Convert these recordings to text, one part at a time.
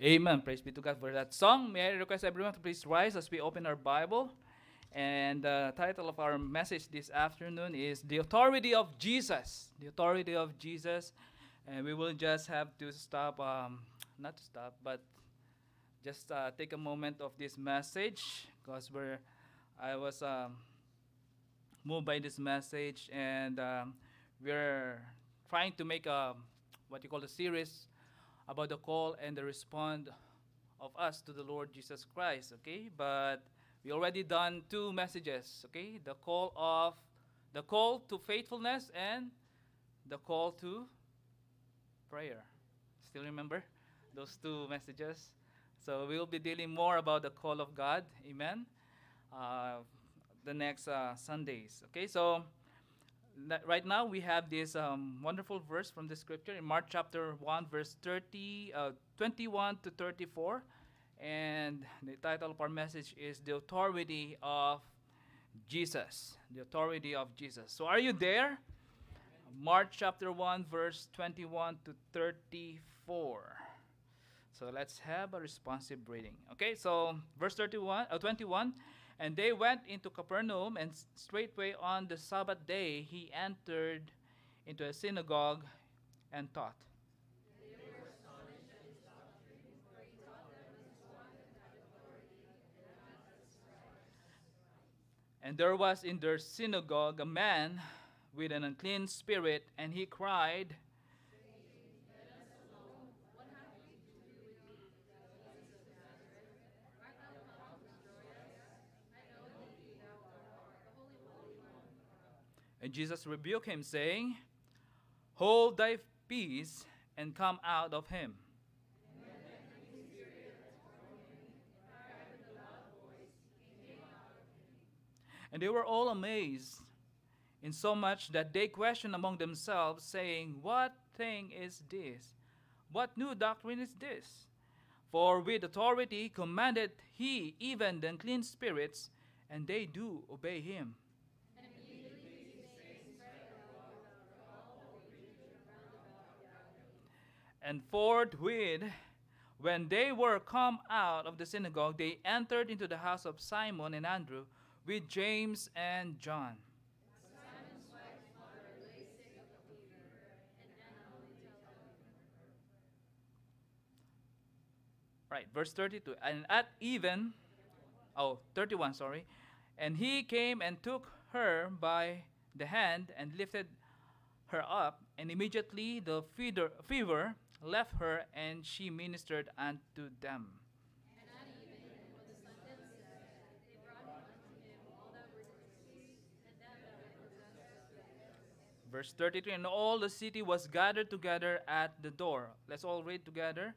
Amen. Praise be to God for that song. May I request everyone to please rise as we open our Bible. And the title of our message this afternoon is The Authority of Jesus. The Authority of Jesus. And we will just have to stop, um, not to stop, but just uh, take a moment of this message because we're, I was um, moved by this message and um, we're trying to make a, what you call a series about the call and the respond of us to the Lord Jesus Christ, okay? But we already done two messages, okay? The call of the call to faithfulness and the call to prayer. Still remember those two messages? So we'll be dealing more about the call of God, amen. Uh, the next uh, Sundays, okay? So right now we have this um, wonderful verse from the scripture in Mark chapter 1, verse 30, uh, 21 to 34. And the title of our message is The Authority of Jesus. The Authority of Jesus. So are you there? Mark chapter 1, verse 21 to 34. So let's have a responsive reading. Okay, so verse 31, uh, 21. And they went into Capernaum, and straightway on the Sabbath day he entered into a synagogue and taught. And there was in their synagogue a man with an unclean spirit, and he cried, Jesus rebuked him, saying, Hold thy peace and come out of him. And they were all amazed, in so much that they questioned among themselves, saying, What thing is this? What new doctrine is this? For with authority commanded he even the unclean spirits, and they do obey him. And forthwith, when they were come out of the synagogue, they entered into the house of Simon and Andrew with James and John. Right, verse 32. And at even, oh, 31, sorry. And he came and took her by the hand and lifted her up, and immediately the fever, fever left her, and she ministered unto them. Verse 33 And all the city was gathered together at the door. Let's all read together.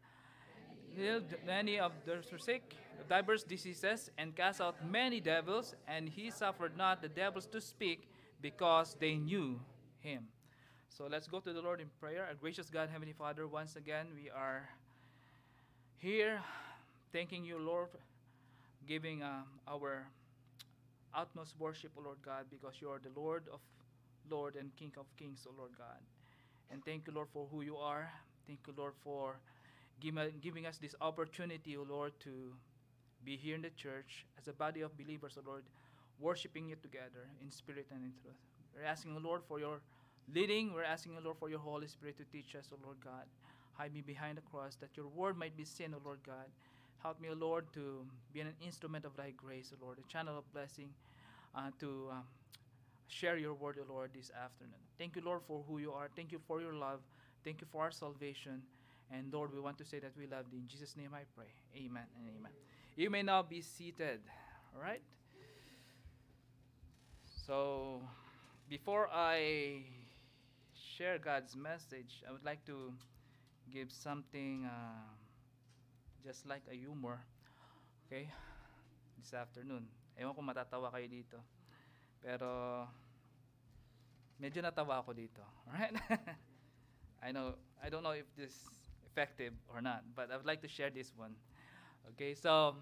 Healed many of the sick, diverse diseases, and cast out many devils, and he suffered not the devils to speak because they knew him. So let's go to the Lord in prayer. Our gracious God, Heavenly Father, once again, we are here thanking you, Lord, giving uh, our utmost worship, O Lord God, because you are the Lord of Lord and King of Kings, O Lord God. And thank you, Lord, for who you are. Thank you, Lord, for giving us this opportunity, O Lord, to be here in the church as a body of believers, O Lord, worshiping you together in spirit and in truth. We're asking, O Lord, for your leading. We're asking you, Lord, for your Holy Spirit to teach us, O Lord God. Hide me behind the cross that your word might be seen, O Lord God. Help me, O Lord, to be an instrument of thy grace, O Lord, a channel of blessing uh, to um, share your word, O Lord, this afternoon. Thank you, Lord, for who you are. Thank you for your love. Thank you for our salvation. And Lord, we want to say that we love thee. In Jesus' name I pray. Amen and amen. You may now be seated. All right? So, before I share God's message, I would like to give something uh, just like a humor. Okay? This afternoon. Ewan ko matatawa kayo dito. Pero, medyo natawa ako dito. Alright? I know, I don't know if this is effective or not, but I would like to share this one. Okay, so,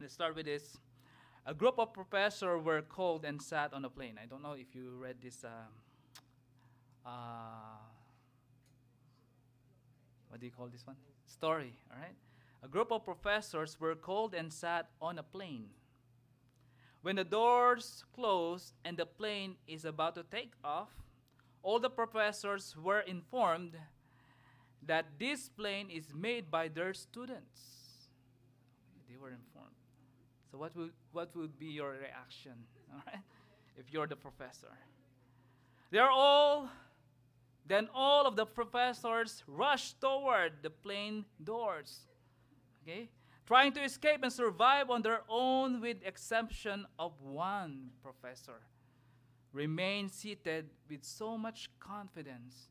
let's start with this. A group of professors were called and sat on a plane. I don't know if you read this uh, uh, what do you call this one? Story, all right? A group of professors were called and sat on a plane. When the doors closed and the plane is about to take off, all the professors were informed that this plane is made by their students. They were informed. So what would what would be your reaction, all right? If you're the professor. They're all then all of the professors rushed toward the plane doors. Okay? Trying to escape and survive on their own with exception of one professor. remained seated with so much confidence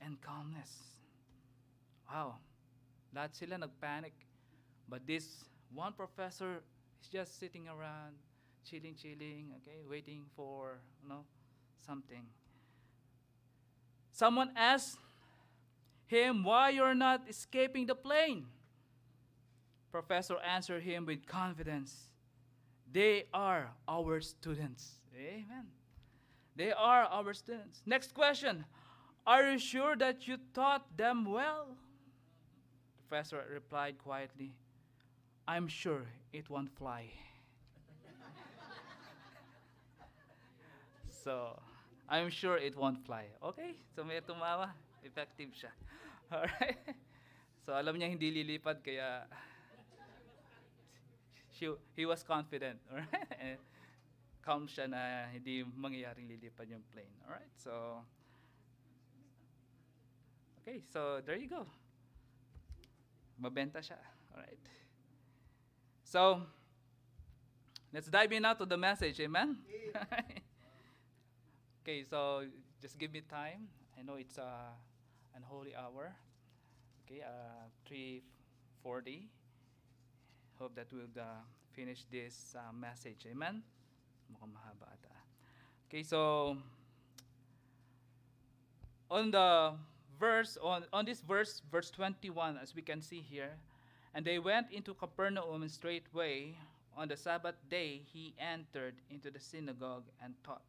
and calmness. Wow. Lahat sila nagpanic. But this one professor is just sitting around, chilling, chilling, okay, waiting for, you know, something. Someone asked him why you're not escaping the plane. Professor answered him with confidence. They are our students. Amen. They are our students. Next question. Are you sure that you taught them well? Professor replied quietly, I'm sure it won't fly. so, I'm sure it won't fly. Okay? So may tumawa. Effective siya. Alright? So alam niya hindi lilipad kaya she, he was confident. Alright? And calm siya na hindi mangyayaring lilipad yung plane. Alright? So, okay. So, there you go. Mabenta siya. Alright. So, let's dive in now to the message. Amen? Okay, so just give me time. I know it's uh, an holy hour. Okay, uh, 3:40. Hope that we'll uh, finish this uh, message. Amen. Okay, so on the verse on on this verse verse 21 as we can see here and they went into Capernaum and straightway on the Sabbath day he entered into the synagogue and taught?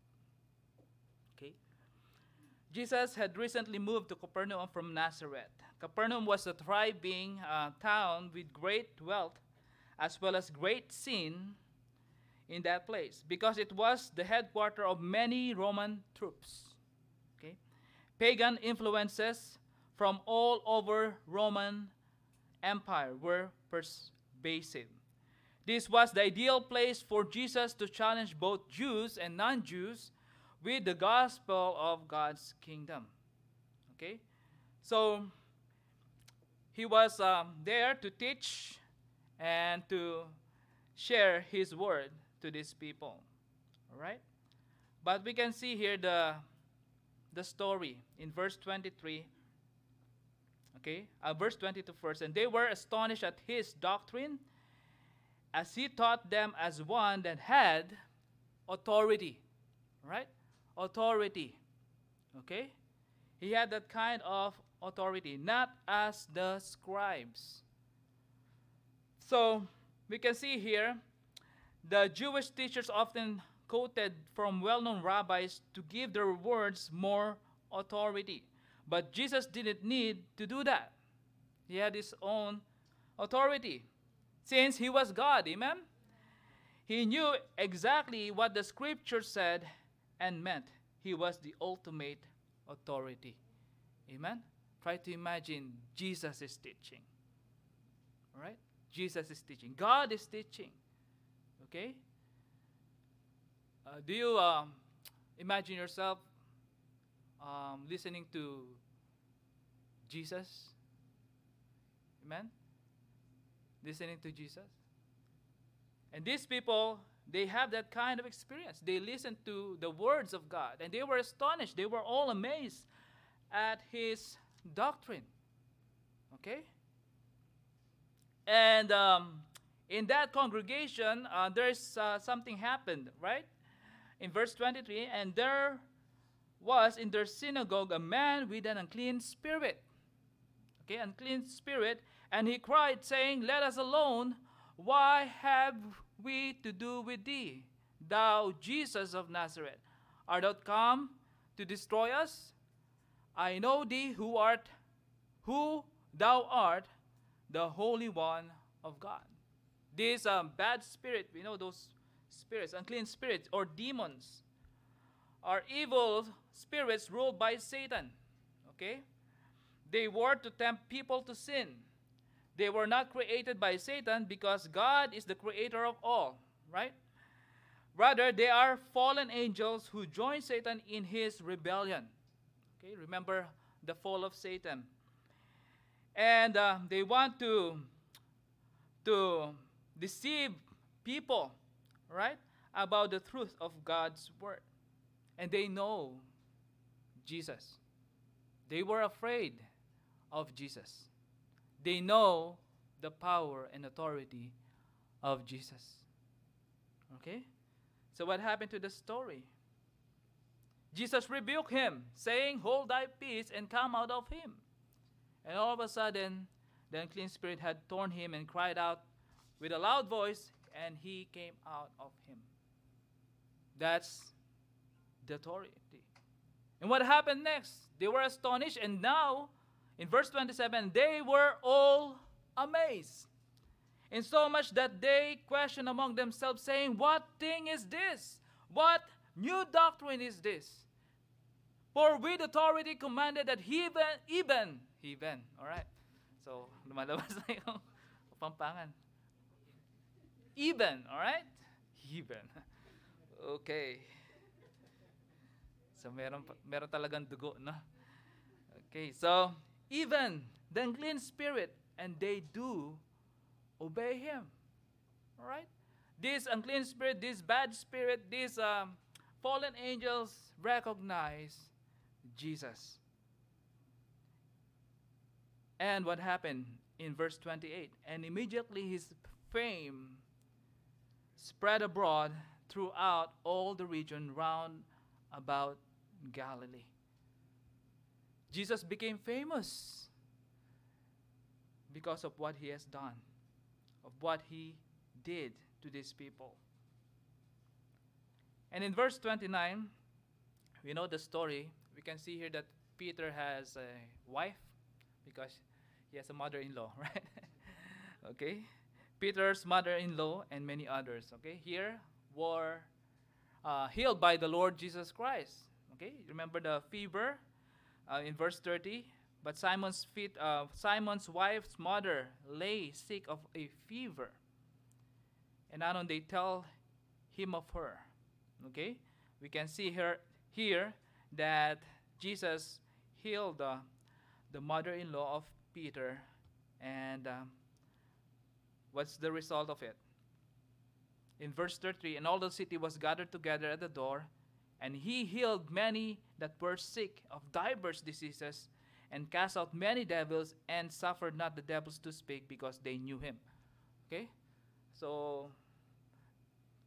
Jesus had recently moved to Capernaum from Nazareth. Capernaum was a thriving uh, town with great wealth as well as great sin in that place because it was the headquarters of many Roman troops. Okay? Pagan influences from all over Roman Empire were pervasive. This was the ideal place for Jesus to challenge both Jews and non-Jews with the gospel of God's kingdom. Okay? So, he was um, there to teach and to share his word to these people. All right? But we can see here the, the story in verse 23. Okay? Uh, verse 22 first. And they were astonished at his doctrine as he taught them as one that had authority. Right? Authority. Okay? He had that kind of authority, not as the scribes. So, we can see here the Jewish teachers often quoted from well known rabbis to give their words more authority. But Jesus didn't need to do that. He had his own authority since he was God. Amen? He knew exactly what the scripture said and meant he was the ultimate authority. Amen? Try to imagine Jesus is teaching. All right? Jesus is teaching. God is teaching. Okay? Uh, do you um, imagine yourself um, listening to Jesus? Amen? Listening to Jesus? And these people they have that kind of experience. They listened to the words of God and they were astonished. They were all amazed at his doctrine. Okay? And um, in that congregation, uh, there's uh, something happened, right? In verse 23, and there was in their synagogue a man with an unclean spirit. Okay, unclean spirit. And he cried, saying, Let us alone. Why have we to do with thee, thou Jesus of Nazareth? Art thou come to destroy us? I know thee who art, who thou art the Holy One of God. These um, bad spirit, we know those spirits, unclean spirits or demons, are evil spirits ruled by Satan. Okay? They were to tempt people to sin. They were not created by Satan because God is the creator of all, right? Rather, they are fallen angels who join Satan in his rebellion. Okay, remember the fall of Satan. And uh, they want to, to deceive people, right, about the truth of God's word. And they know Jesus. They were afraid of Jesus. They know the power and authority of Jesus. Okay? So, what happened to the story? Jesus rebuked him, saying, Hold thy peace and come out of him. And all of a sudden, the unclean spirit had torn him and cried out with a loud voice, and he came out of him. That's the authority. And what happened next? They were astonished, and now, in verse 27, they were all amazed. In so much that they questioned among themselves, saying, What thing is this? What new doctrine is this? For with authority commanded that even, even, even, alright? So, lumalabas na yung pampangan. Even, alright? Even. Okay. So, meron, meron talagang dugo, no? Okay, so, even the unclean spirit, and they do obey him. Alright? This unclean spirit, this bad spirit, these um, fallen angels recognize Jesus. And what happened in verse 28? And immediately his fame spread abroad throughout all the region round about Galilee. Jesus became famous because of what he has done, of what he did to these people. And in verse 29, we know the story. We can see here that Peter has a wife because he has a mother in law, right? okay? Peter's mother in law and many others, okay? Here were uh, healed by the Lord Jesus Christ. Okay? Remember the fever uh, in verse 30? But Simon's feet, uh, Simon's wife's mother lay sick of a fever. And Anon they tell him of her. Okay? We can see her here that Jesus healed uh, the mother-in-law of Peter. And um, what's the result of it? In verse 33, and all the city was gathered together at the door, and he healed many that were sick of divers diseases, and cast out many devils, and suffered not the devils to speak because they knew him. Okay? So,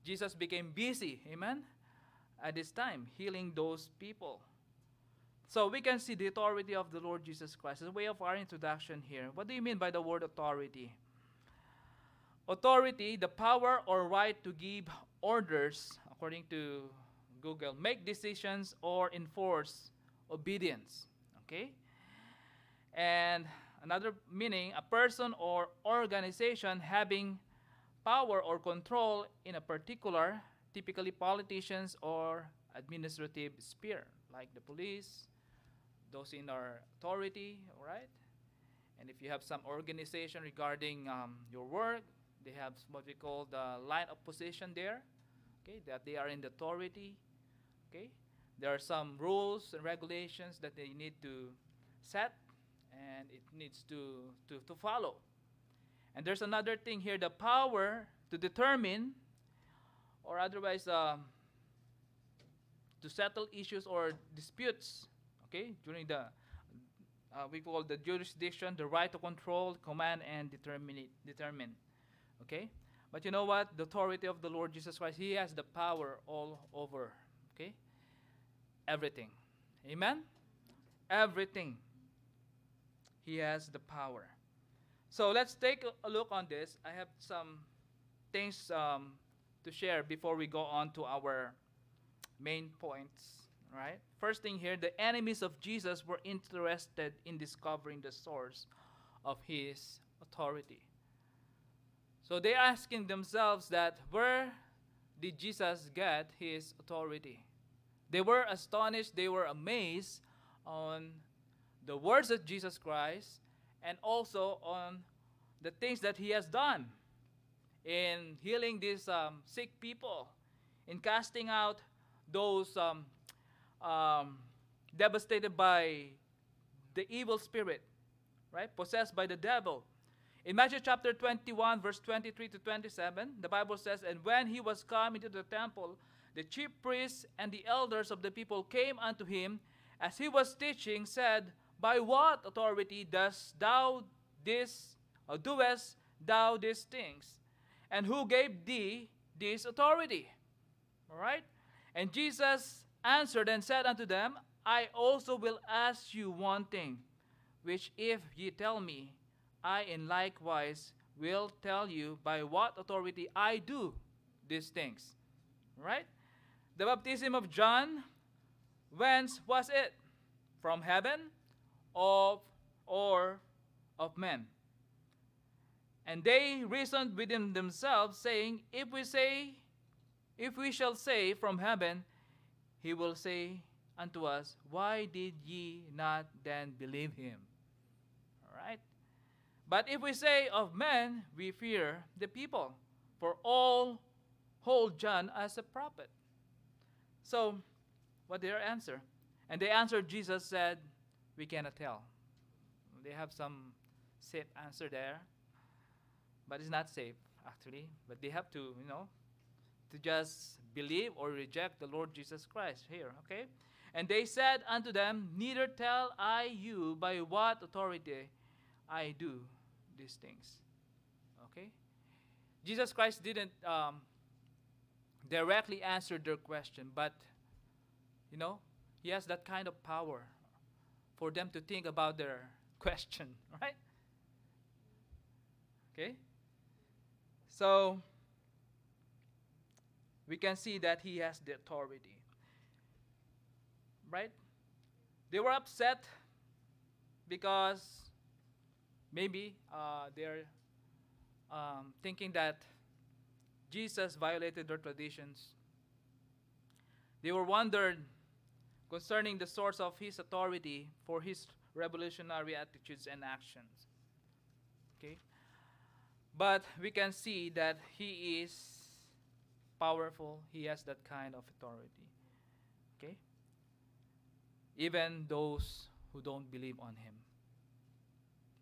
Jesus became busy, amen, at this time, healing those people. So we can see the authority of the Lord Jesus Christ. As a way of our introduction here, what do you mean by the word authority? Authority, the power or right to give orders, according to Google, make decisions or enforce obedience. Okay? And another meaning, a person or organization having power or control in a particular, typically politicians or administrative sphere, like the police, those in our authority, right? And if you have some organization regarding um, your work, they have what we call the line of position there, okay, that they are in the authority, okay? There are some rules and regulations that they need to set and it needs to, to, to follow. And there's another thing here the power to determine or otherwise um, to settle issues or disputes, okay, during the uh, we call the jurisdiction, the right to control, command, and determine, determine. Okay? But you know what? The authority of the Lord Jesus Christ, He has the power all over. Everything. Amen? Everything. He has the power. So let's take a look on this. I have some things um, to share before we go on to our main points. Right? First thing here, the enemies of Jesus were interested in discovering the source of his authority. So they're asking themselves that where did Jesus get his authority? They were astonished, they were amazed on the words of Jesus Christ and also on the things that he has done in healing these um, sick people, in casting out those um, um, devastated by the evil spirit, right? Possessed by the devil. In Matthew chapter 21, verse 23 to 27, the Bible says, And when he was come into the temple, the chief priests and the elders of the people came unto him as he was teaching, said, By what authority dost thou this, or doest thou these things? And who gave thee this authority? All right? And Jesus answered and said unto them, I also will ask you one thing, which if ye tell me, I in likewise will tell you by what authority I do these things. Right? The baptism of John, whence was it? From heaven of or of men? And they reasoned within themselves, saying, If we say, if we shall say from heaven, he will say unto us, Why did ye not then believe him? All right. But if we say of men, we fear the people, for all hold John as a prophet. So, what did their answer? And they answered, Jesus said, We cannot tell. They have some safe answer there, but it's not safe actually. But they have to, you know, to just believe or reject the Lord Jesus Christ here, okay? And they said unto them, Neither tell I you by what authority I do these things. Okay? Jesus Christ didn't um, directly answer their question, but, you know, he has that kind of power for them to think about their question, right? Okay? So, we can see that he has the authority. Right? They were upset because maybe uh, they're um, thinking that Jesus violated their traditions. They were wondered concerning the source of his authority for his revolutionary attitudes and actions. Okay? But we can see that he is powerful, he has that kind of authority. Okay? Even those who don't believe on him.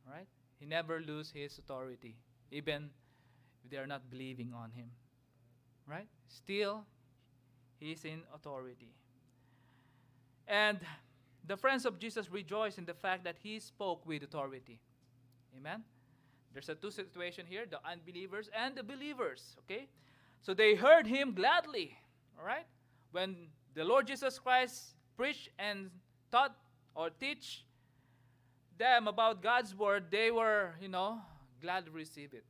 Right? He never lose his authority, even if they are not believing on him. Right? Still, he is in authority. And the friends of Jesus rejoice in the fact that he spoke with authority. Amen? There's a two situation here, the unbelievers and the believers, okay? So they heard him gladly, all right? When the Lord Jesus Christ preached and taught or teach them about God's word, they were, you know, glad to receive it.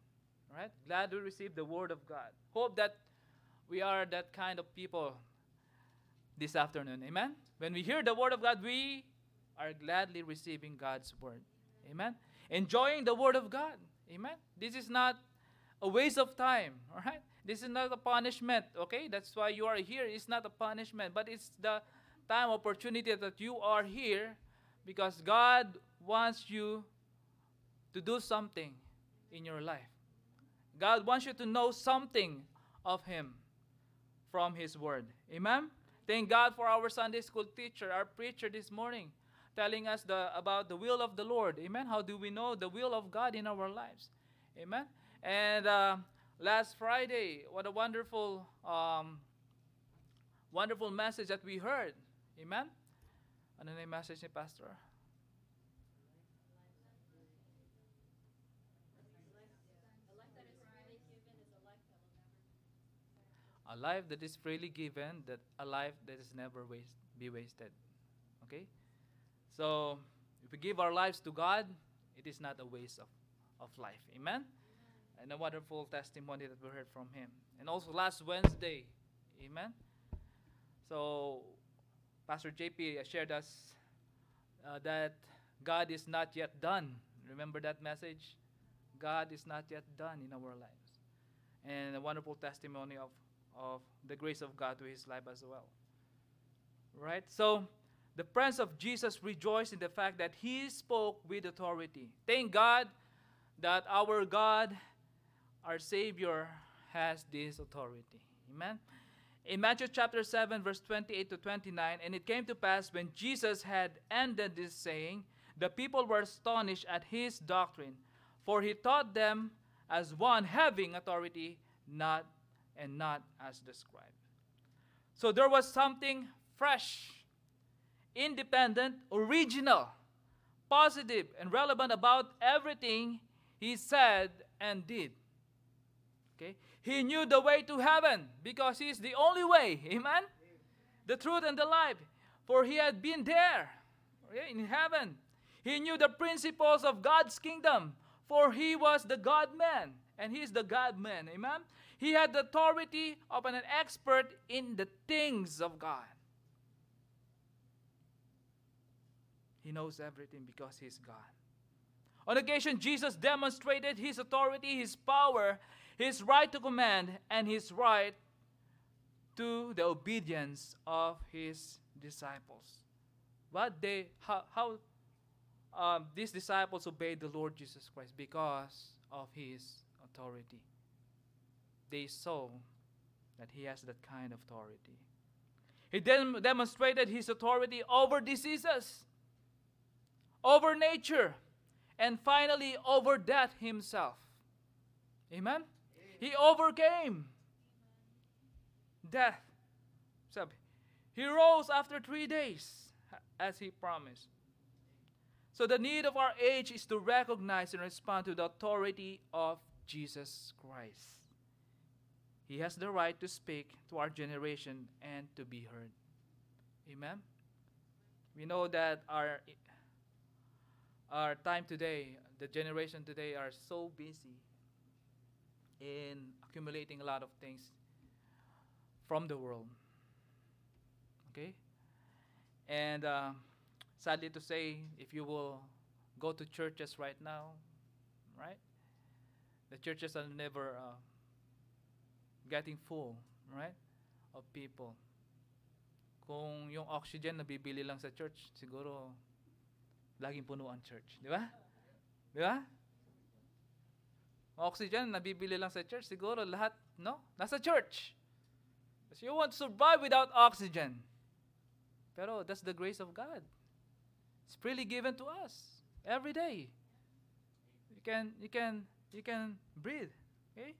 Right? Glad we receive the word of God. Hope that we are that kind of people this afternoon. Amen? When we hear the word of God, we are gladly receiving God's word. Amen? Enjoying the word of God. Amen? This is not a waste of time. All right? This is not a punishment. Okay? That's why you are here. It's not a punishment, but it's the time opportunity that you are here because God wants you to do something in your life. God wants you to know something of Him from His Word. Amen? Thank God for our Sunday school teacher, our preacher this morning, telling us the, about the will of the Lord. Amen? How do we know the will of God in our lives? Amen? And uh, last Friday, what a wonderful, um, wonderful message that we heard. Amen? Ano na yung message ni Pastor? A life that is freely given, that a life that is never waste, be wasted. Okay? So, if we give our lives to God, it is not a waste of, of life. Amen? And a wonderful testimony that we heard from him. And also last Wednesday, amen? So, Pastor JP shared us uh, that God is not yet done Remember that message? God is not yet done in our lives. And a wonderful testimony of, of the grace of God to his life as well. Right? So, the friends of Jesus rejoiced in the fact that he spoke with authority. Thank God that our God, our Savior, has this authority. Amen. In Matthew chapter 7, verse 28 to 29, and it came to pass when Jesus had ended this saying, the people were astonished at his doctrine, for he taught them as one having authority, not and not as described. So there was something fresh, independent, original, positive, and relevant about everything he said and did. Okay? He knew the way to heaven because he is the only way. Amen? The truth and the life. For he had been there in heaven. He knew the principles of God's kingdom, for he was the God man, and he is the God man. Amen? He had the authority of an expert in the things of God. He knows everything because he's God. On occasion, Jesus demonstrated his authority, his power, his right to command, and his right to the obedience of his disciples. What they how, how um, these disciples obeyed the Lord Jesus Christ because of his authority. They saw that he has that kind of authority. He then demonstrated his authority over diseases, over nature, and finally over death himself. Amen? He overcame death. So he rose after three days, as he promised. So the need of our age is to recognize and respond to the authority of Jesus Christ. He has the right to speak to our generation and to be heard. Amen. We know that our our time today, the generation today are so busy in accumulating a lot of things from the world. Okay? And uh, sadly to say, if you will go to churches right now, right? The churches are never uh, getting full, right? Of people. Kung yung oxygen na bibili lang sa church, siguro laging puno ang church. Di ba? Di ba? Oxygen na bibili lang sa church, siguro lahat, no? Nasa church. Because you won't survive without oxygen. Pero that's the grace of God. It's freely given to us every day. You can you can you can breathe. Okay?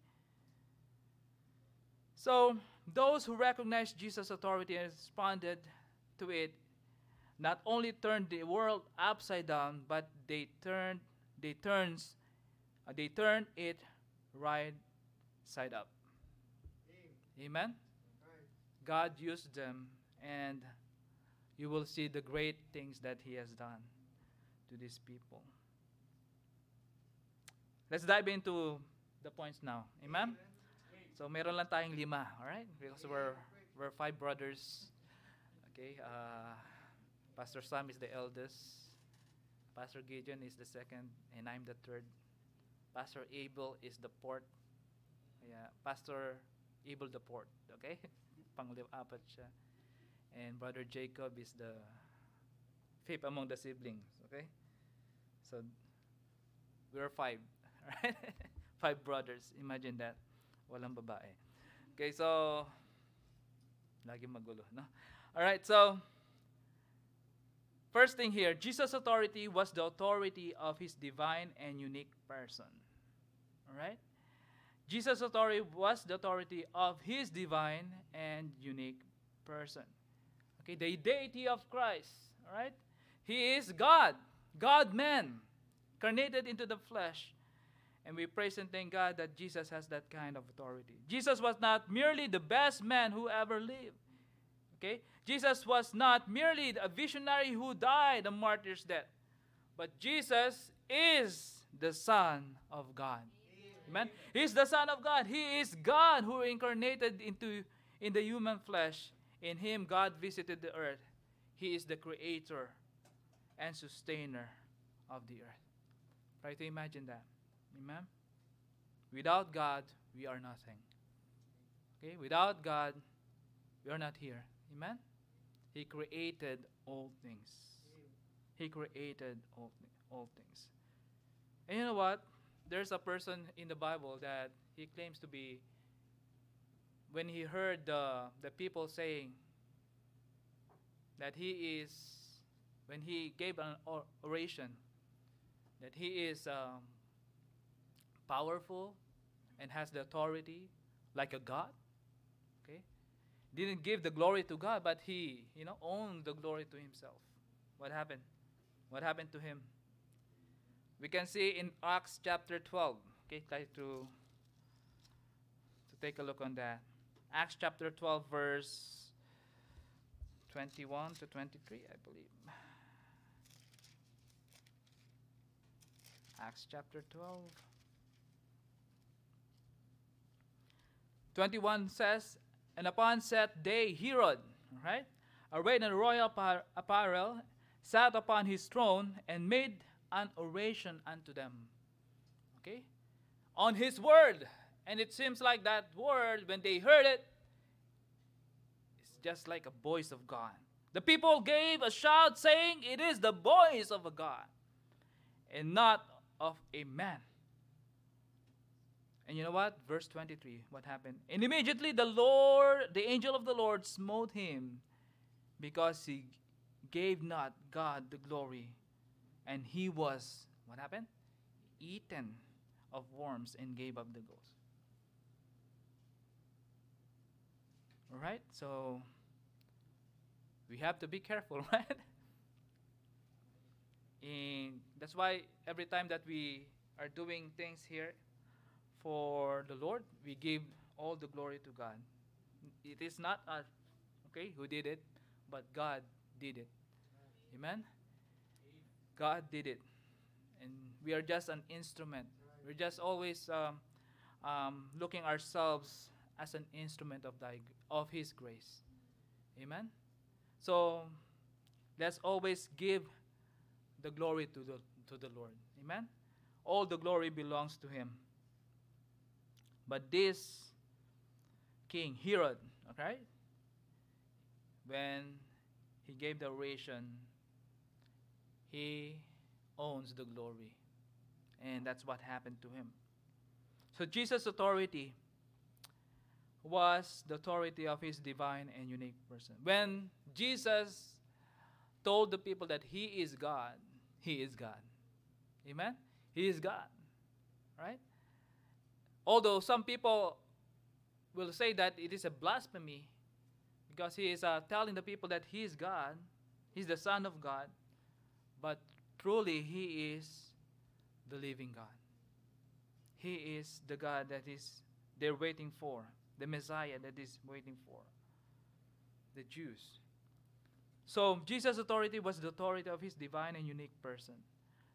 So those who recognized Jesus' authority and responded to it not only turned the world upside down, but they turned they turns uh, they turned it right side up. Amen. God used them and you will see the great things that He has done to these people. Let's dive into the points now. Amen? So, meron lang tayong lima, alright? Because we're, we're five brothers. Okay? Uh, Pastor Sam is the eldest. Pastor Gideon is the second, and I'm the third. Pastor Abel is the fourth. Yeah, Pastor Abel the fourth. Okay? Pang-apat siya. And Brother Jacob is the fifth among the siblings. Okay? So, we're five. Right? five brothers. Imagine that. Walang babae. Okay, so, lagi magulo, no? Alright, so, first thing here, Jesus' authority was the authority of his divine and unique person. Alright? Jesus' authority was the authority of his divine and unique person. Okay, the deity of Christ. All right? He is God, God man, incarnated into the flesh. And we praise and thank God that Jesus has that kind of authority. Jesus was not merely the best man who ever lived. Okay? Jesus was not merely a visionary who died a martyr's death. But Jesus is the Son of God. Amen. He's the Son of God. He is God who incarnated into in the human flesh in him, God visited the earth. He is the creator and sustainer of the earth. Try to imagine that. Amen. Without God, we are nothing. Okay? Without God, we are not here. Amen. He created all things. He created all, all things. And you know what? There's a person in the Bible that he claims to be when he heard the, the people saying that he is, when he gave an oration, that he is um, powerful and has the authority like a God. Okay? Didn't give the glory to God, but he, you know, owned the glory to himself. What happened? What happened to him? We can see in Acts chapter 12. Okay, try to to take a look on that. Acts chapter 12 verse 21 to 23, I believe. Acts chapter 12. 21 says, And upon that day, Herod, right, arrayed in royal apparel, sat upon his throne and made an oration unto them. Okay? On his word. And it seems like that word, when they heard it, it's just like a voice of God. The people gave a shout saying, It is the voice of a God, and not of a man. And you know what? Verse 23, what happened? And immediately the Lord, the angel of the Lord smote him because he gave not God the glory. And he was, what happened? Eaten of worms and gave up the ghost. All right? So we have to be careful, right? and that's why every time that we are doing things here for the Lord, we give all the glory to God. It is not us, okay, who did it, but God did it. Amen? God did it. And we are just an instrument. We're just always um, um, looking ourselves as an instrument of, thy, of His grace. Amen? So let's always give the glory to the, to the Lord. Amen? All the glory belongs to Him. But this king, Herod, okay, when he gave the oration, he owns the glory. And that's what happened to him. So Jesus' authority was the authority of his divine and unique person. When Jesus told the people that he is God, he is God. Amen? He is God. Right? Although some people will say that it is a blasphemy because he is uh, telling the people that he is God, he's the Son of God, but truly he is the living God. He is the God that is they're waiting for, the Messiah that is waiting for, the Jews. So Jesus' authority was the authority of his divine and unique person.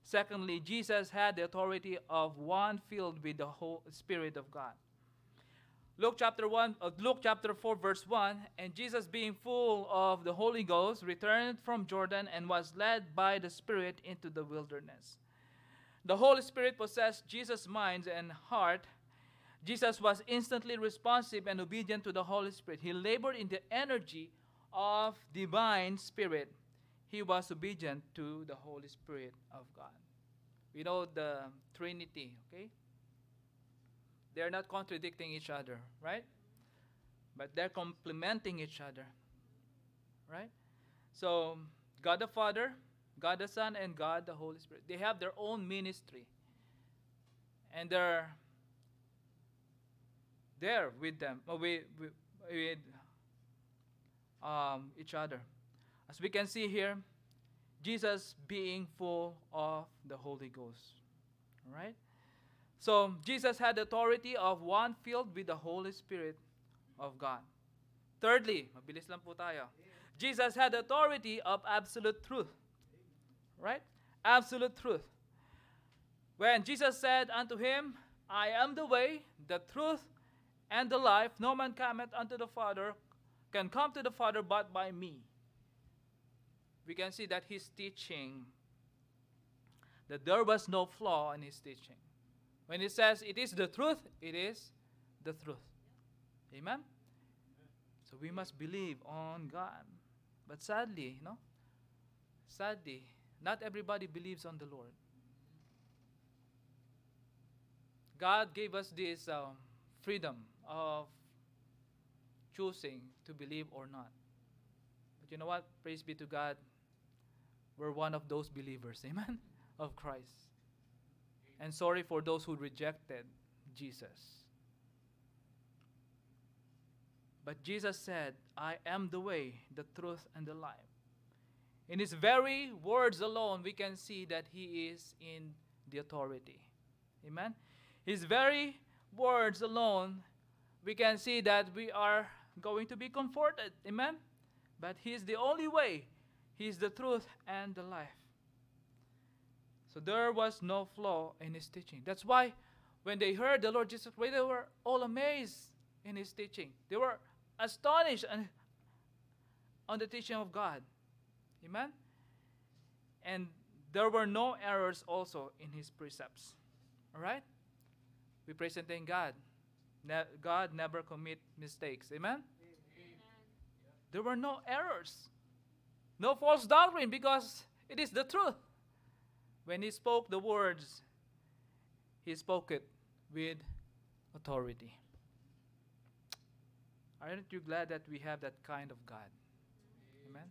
Secondly, Jesus had the authority of one filled with the whole Spirit of God. Luke chapter 1, uh, Luke chapter 4, verse 1, and Jesus being full of the Holy Ghost returned from Jordan and was led by the Spirit into the wilderness. The Holy Spirit possessed Jesus' mind and heart. Jesus was instantly responsive and obedient to the Holy Spirit. He labored in the energy of divine spirit he was obedient to the Holy Spirit of God. We know the Trinity, okay? They're not contradicting each other, right? But they're complementing each other, right? So, God the Father, God the Son, and God the Holy Spirit, they have their own ministry. And they're there with them, uh, with, with, with um, each other. As we can see here, Jesus being full of the Holy Ghost. All right? So, Jesus had authority of one filled with the Holy Spirit of God. Thirdly, mabilis lang po tayo. Jesus had authority of absolute truth. Right? Absolute truth. When Jesus said unto him, I am the way, the truth, and the life, no man cometh unto the Father, can come to the Father but by me we can see that his teaching that there was no flaw in his teaching. When he says it is the truth, it is the truth. Amen? So we must believe on God. But sadly, you know, sadly, not everybody believes on the Lord. God gave us this um, freedom of choosing to believe or not. But you know what? Praise be to God. We're one of those believers, amen, of Christ. And sorry for those who rejected Jesus. But Jesus said, I am the way, the truth, and the life. In his very words alone, we can see that he is in the authority. Amen? His very words alone, we can see that we are going to be comforted. Amen? But he is the only way, he is the truth and the life. So there was no flaw in his teaching. That's why when they heard the Lord Jesus they were all amazed in his teaching. They were astonished on the teaching of God. Amen? And there were no errors also in his precepts. All right? We praise and thank God. Ne- God never commit mistakes. Amen? Amen? There were no errors. No false doctrine because it is the truth. When he spoke the words, he spoke it with authority. Aren't you glad that we have that kind of God? Amen?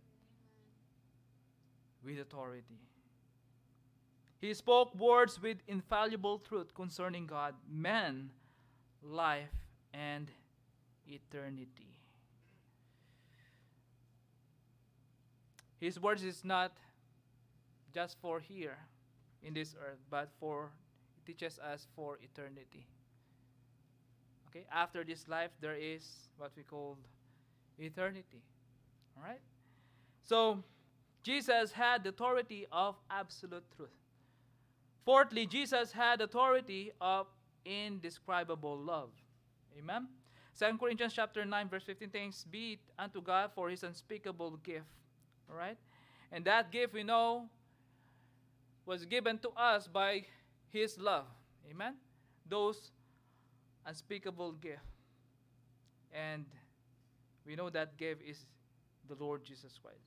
With authority. He spoke words with infallible truth concerning God, man, life, and eternity. His words is not just for here in this earth, but for it teaches us for eternity. Okay, after this life, there is what we call eternity. All right? So, Jesus had the authority of absolute truth. Fourthly, Jesus had authority of indescribable love. Amen? 2 Corinthians chapter 9, verse 15, thanks be unto God for his unspeakable gift. All right? And that gift we know was given to us by his love. Amen? Those unspeakable gift. And we know that gift is the Lord Jesus Christ.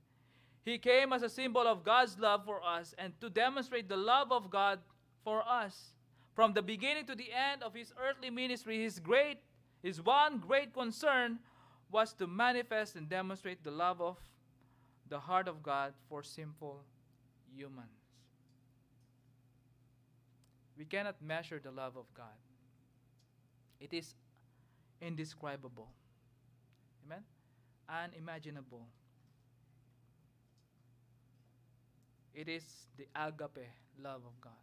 He came as a symbol of God's love for us and to demonstrate the love of God for us. From the beginning to the end of his earthly ministry, his great his one great concern was to manifest and demonstrate the love of the heart of God for simple humans. We cannot measure the love of God. It is indescribable. Amen? Unimaginable. It is the agape love of God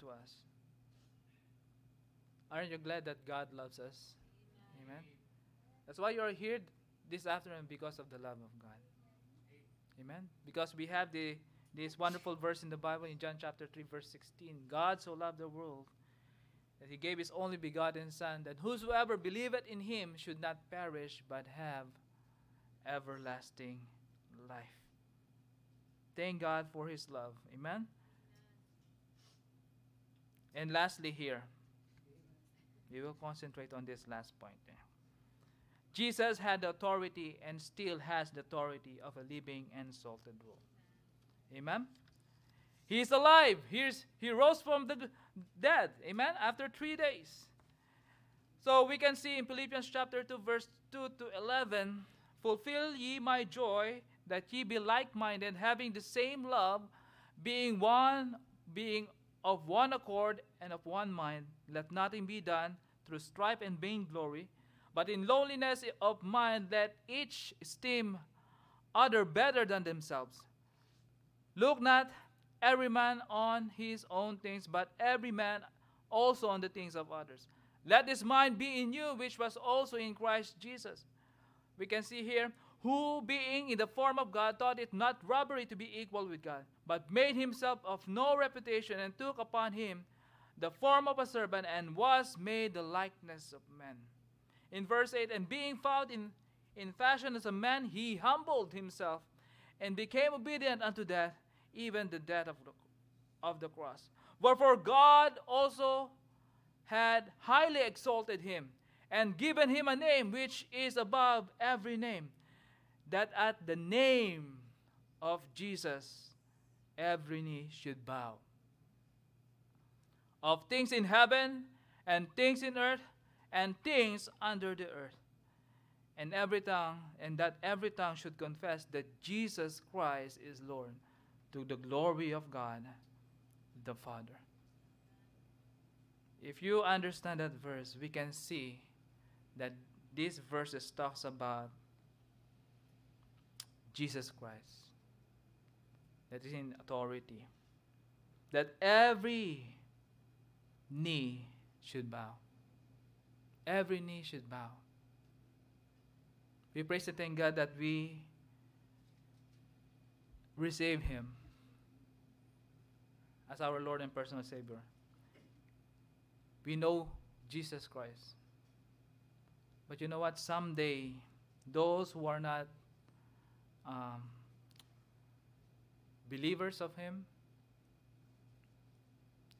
to us. Aren't you glad that God loves us? Amen. Amen. That's why you're here this afternoon because of the love of God. Amen. Because we have the this wonderful verse in the Bible in John chapter 3 verse 16. God so loved the world that he gave his only begotten Son, that whosoever believeth in him should not perish, but have everlasting life. Thank God for his love. Amen? And lastly, here, we will concentrate on this last point. Jesus had the authority and still has the authority of a living and salted rule. Amen? He is alive. Here's, he rose from the dead. Amen? After three days. So we can see in Philippians chapter 2, verse 2 to 11 Fulfill ye my joy, that ye be like minded, having the same love, being one, being of one accord and of one mind. Let nothing be done through strife and vainglory, but in lowliness of mind let each esteem other better than themselves. Look not every man on his own things, but every man also on the things of others. Let this mind be in you, which was also in Christ Jesus. We can see here, who being in the form of God thought it not robbery to be equal with God, but made himself of no reputation and took upon him the form of a servant and was made the likeness of men. In verse 8, and being found in, in fashion as a man, he humbled himself and became obedient unto death, even the death of the, of the cross. Wherefore God also had highly exalted him and given him a name which is above every name, that at the name of Jesus every knee should bow. Of things in heaven and things in earth and things under the earth. And every tongue, and that every tongue should confess that Jesus Christ is Lord to the glory of God the Father. If you understand that verse, we can see that this verse talks about Jesus Christ that is in authority. That every knee should bow. Every knee should bow. We praise and thank God that we receive Him as our Lord and personal Savior. We know Jesus Christ. But you know what? Someday, those who are not um, believers of Him,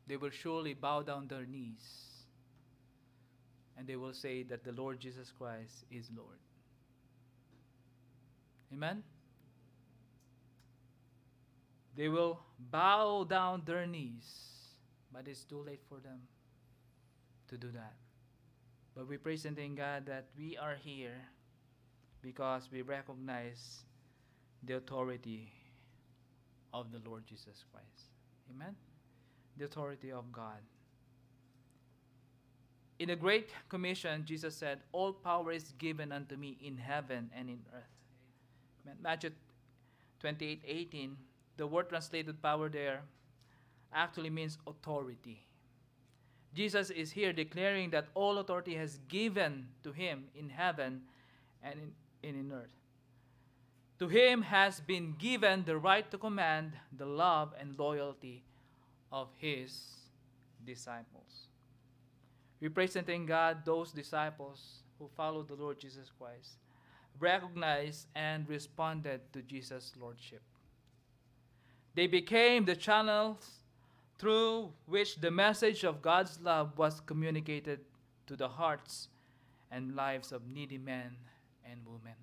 they will surely bow down their knees and they will say that the Lord Jesus Christ is Lord. Amen? They will bow down their knees, but it's too late for them to do that. But we praise and thank God that we are here because we recognize the authority of the Lord Jesus Christ. Amen? The authority of God. In the Great Commission, Jesus said, All power is given unto me in heaven and in earth. Amen. Matthew 28 18, the word translated power there actually means authority. Jesus is here declaring that all authority has given to him in heaven and in, and in earth. To him has been given the right to command the love and loyalty of his disciples. We praise and thank God those disciples who followed the Lord Jesus Christ recognized and responded to Jesus' Lordship. They became the channels through which the message of God's love was communicated to the hearts and lives of needy men and women.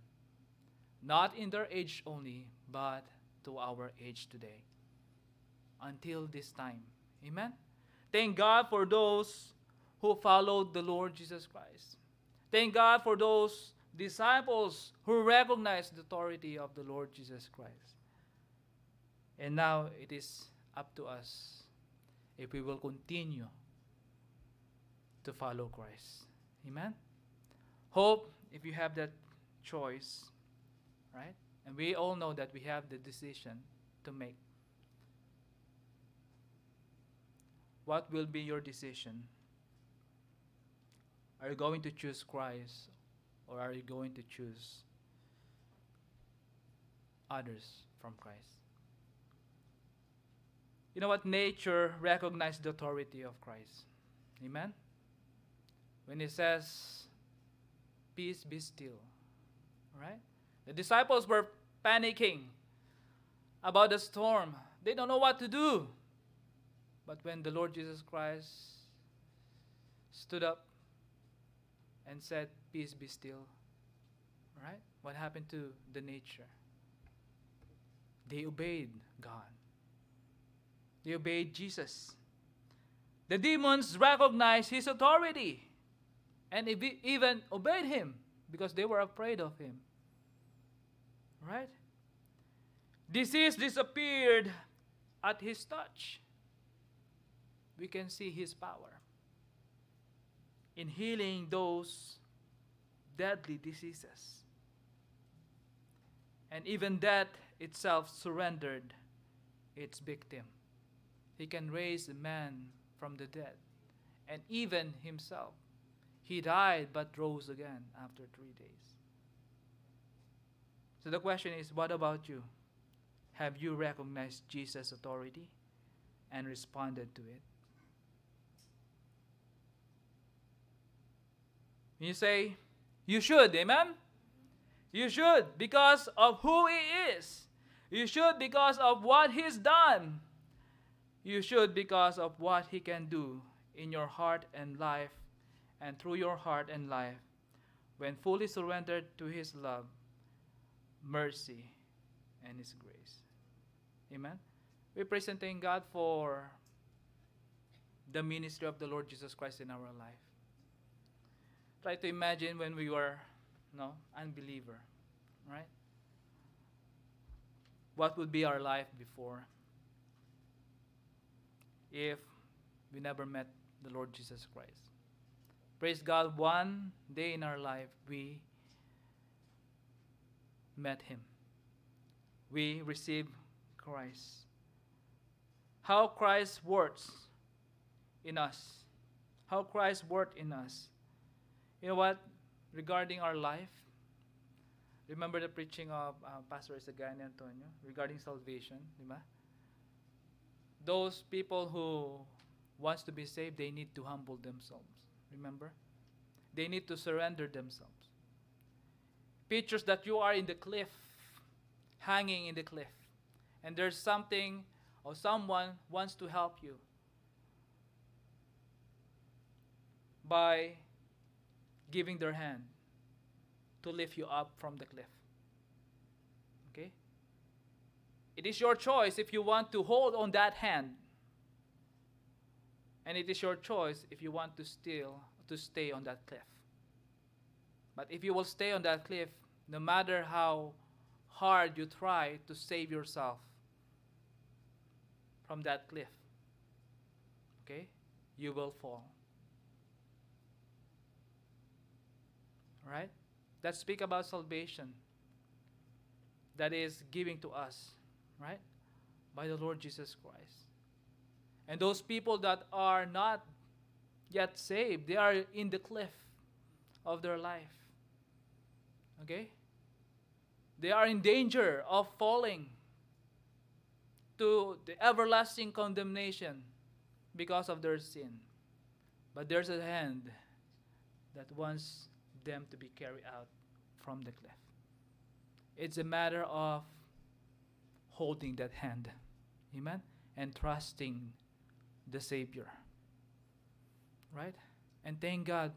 Not in their age only, but to our age today. Until this time. Amen? Thank God for those who followed the Lord Jesus Christ. Thank God for those disciples who recognized the authority of the Lord Jesus Christ. And now it is up to us if we will continue to follow Christ. Amen? Hope if you have that choice, right? And we all know that we have the decision to make. What will be your decision? Are you going to choose Christ or are you going to choose others from Christ? You know what? Nature recognized the authority of Christ. Amen? When he says, Peace be still. Right? The disciples were panicking about the storm. They don't know what to do. But when the Lord Jesus Christ stood up and said, Peace be still. Right? What happened to the nature? They obeyed God, they obeyed Jesus. The demons recognized his authority and even obeyed him because they were afraid of him. Right? Disease disappeared at his touch. We can see his power in healing those deadly diseases. And even death itself surrendered its victim. He can raise a man from the dead, and even himself. He died but rose again after three days. So the question is what about you? Have you recognized Jesus' authority and responded to it? You say, You should, amen? You should, because of who He is, You should because of what He's done. You should because of what He can do in your heart and life and through your heart and life when fully surrendered to His love, mercy, and His grace. Amen. We praise and thank God for the ministry of the Lord Jesus Christ in our life. Try to imagine when we were no unbeliever, right? What would be our life before if we never met the Lord Jesus Christ? Praise God, one day in our life we met Him. We received Christ. How Christ works in us. How Christ worked in us. You know what? Regarding our life, remember the preaching of uh, Pastor Isagani Antonio regarding salvation, ba? Those people who wants to be saved, they need to humble themselves. Remember? They need to surrender themselves. Pictures that you are in the cliff, hanging in the cliff, and there's something or someone wants to help you by giving their hand to lift you up from the cliff. Okay? It is your choice if you want to hold on that hand. And it is your choice if you want to still to stay on that cliff. But if you will stay on that cliff, no matter how hard you try to save yourself from that cliff, okay, you will fall. Right? Let's speak about salvation that is giving to us, right? By the Lord Jesus Christ. And those people that are not yet saved, they are in the cliff of their life. Okay? They are in danger of falling to the everlasting condemnation because of their sin. But there's a hand that wants them to be carried out from the cliff. It's a matter of holding that hand. Amen? And trusting the Savior. Right? And thank God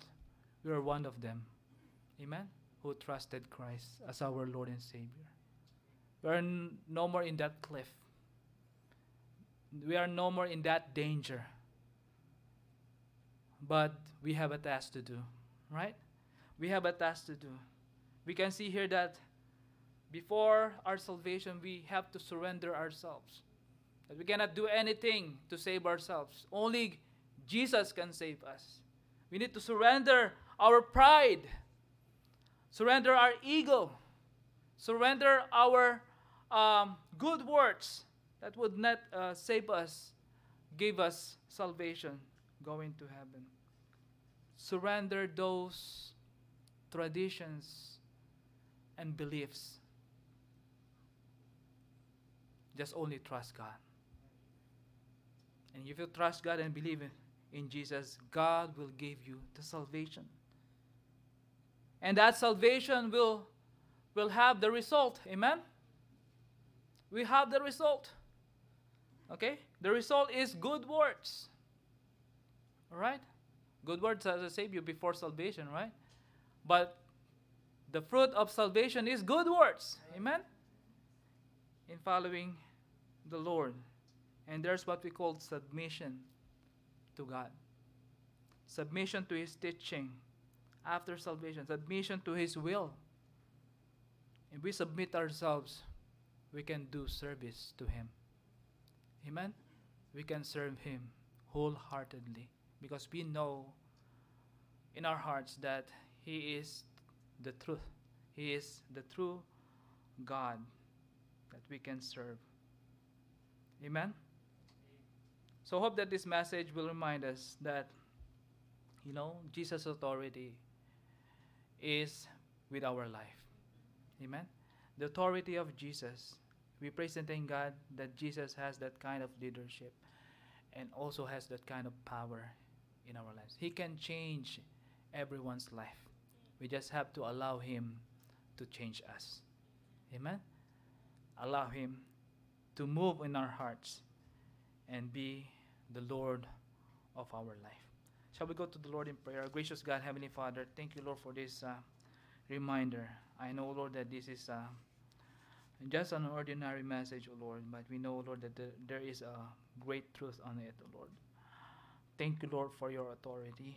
we are one of them. Amen? Who trusted Christ as our Lord and Savior. We are no more in that cliff. We are no more in that danger. But we have a task to do. Right? We have a task to do. We can see here that before our salvation, we have to surrender ourselves. That we cannot do anything to save ourselves. Only Jesus can save us. We need to surrender our pride, surrender our ego, surrender our um, good works that would not uh, save us, give us salvation, going to heaven. Surrender those traditions, and beliefs. Just only trust God. And if you trust God and believe in Jesus, God will give you the salvation. And that salvation will, will have the result. Amen? We have the result. Okay? The result is good words. All right? Good words, as said you before salvation, right? But the fruit of salvation is good works. Amen? In following the Lord. And there's what we call submission to God. Submission to His teaching after salvation. Submission to His will. If we submit ourselves, we can do service to Him. Amen? We can serve Him wholeheartedly because we know in our hearts that he is the truth. He is the true God that we can serve. Amen? So hope that this message will remind us that, you know, Jesus' authority is with our life. Amen? The authority of Jesus. We praise and thank God that Jesus has that kind of leadership and also has that kind of power in our lives. He can change everyone's life. We just have to allow Him to change us. Amen? allow Him to move in our hearts and be the Lord of our life. Shall we go to the Lord in prayer? Gracious God, Heavenly Father, thank you, Lord, for this uh, reminder. I know, Lord, that this is uh, just an ordinary message, O Lord, but we know, Lord, that there, is a great truth on it, O Lord. Thank you, Lord, for your authority.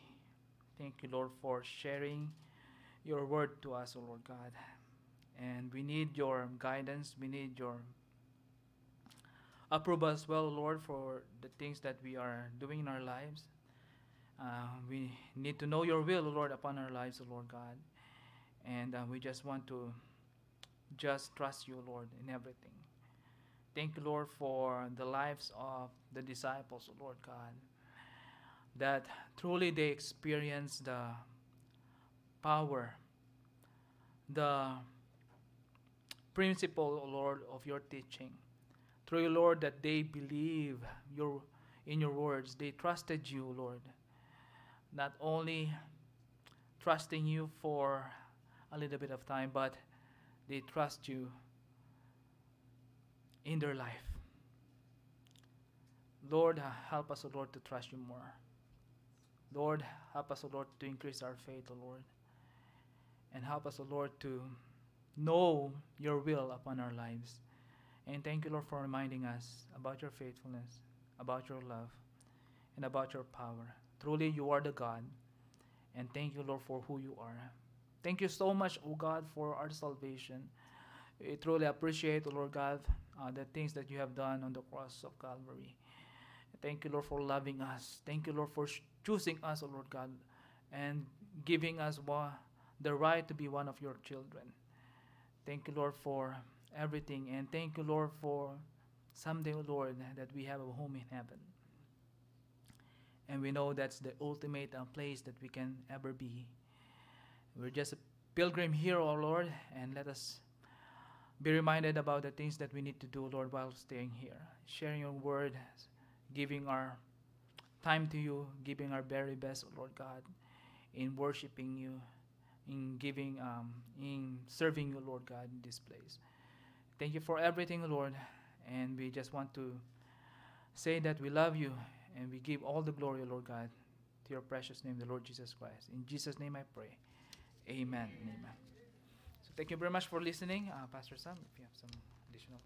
Thank you, Lord, for sharing your word to us, O Lord God. And we need your guidance. We need your approval as well, Lord, for the things that we are doing in our lives. Uh, we need to know your will, Lord, upon our lives, O Lord God. And uh, we just want to just trust you, Lord, in everything. Thank you, Lord, for the lives of the disciples, O Lord God, that truly they experience the power, the principle, O Lord, of your teaching. Through you, Lord, that they believe your in your words. They trusted you, Lord. Not only trusting you for a little bit of time, but they trust you in their life. Lord, help us, O Lord, to trust you more. Lord, help us, O Lord, to increase our faith, O Lord. And help us, O Lord, to know your will upon our lives. And thank you, Lord, for reminding us about your faithfulness, about your love, and about your power. Truly, you are the God. And thank you, Lord, for who you are. Thank you so much, O God, for our salvation. We truly appreciate, O Lord God, uh, the things that you have done on the cross of Calvary. Thank you, Lord, for loving us. Thank you, Lord, for choosing us, O Lord God, and giving us wa- the right to be one of your children. Thank you, Lord, for everything. And thank you, Lord, for someday, Lord, that we have a home in heaven. And we know that's the ultimate uh, place that we can ever be. We're just a pilgrim here, O Lord, and let us be reminded about the things that we need to do, Lord, while staying here. Sharing your word, giving our time to you, giving our very best, Lord God, in worshiping you, in giving, um, in serving you, Lord God, in this place. Thank you for everything, Lord, and we just want to say that we love you and we give all the glory, Lord God, to your precious name, the Lord Jesus Christ. In Jesus' name I pray. Amen and amen. So thank you very much for listening. Uh, Pastor Sam, if you have some additional.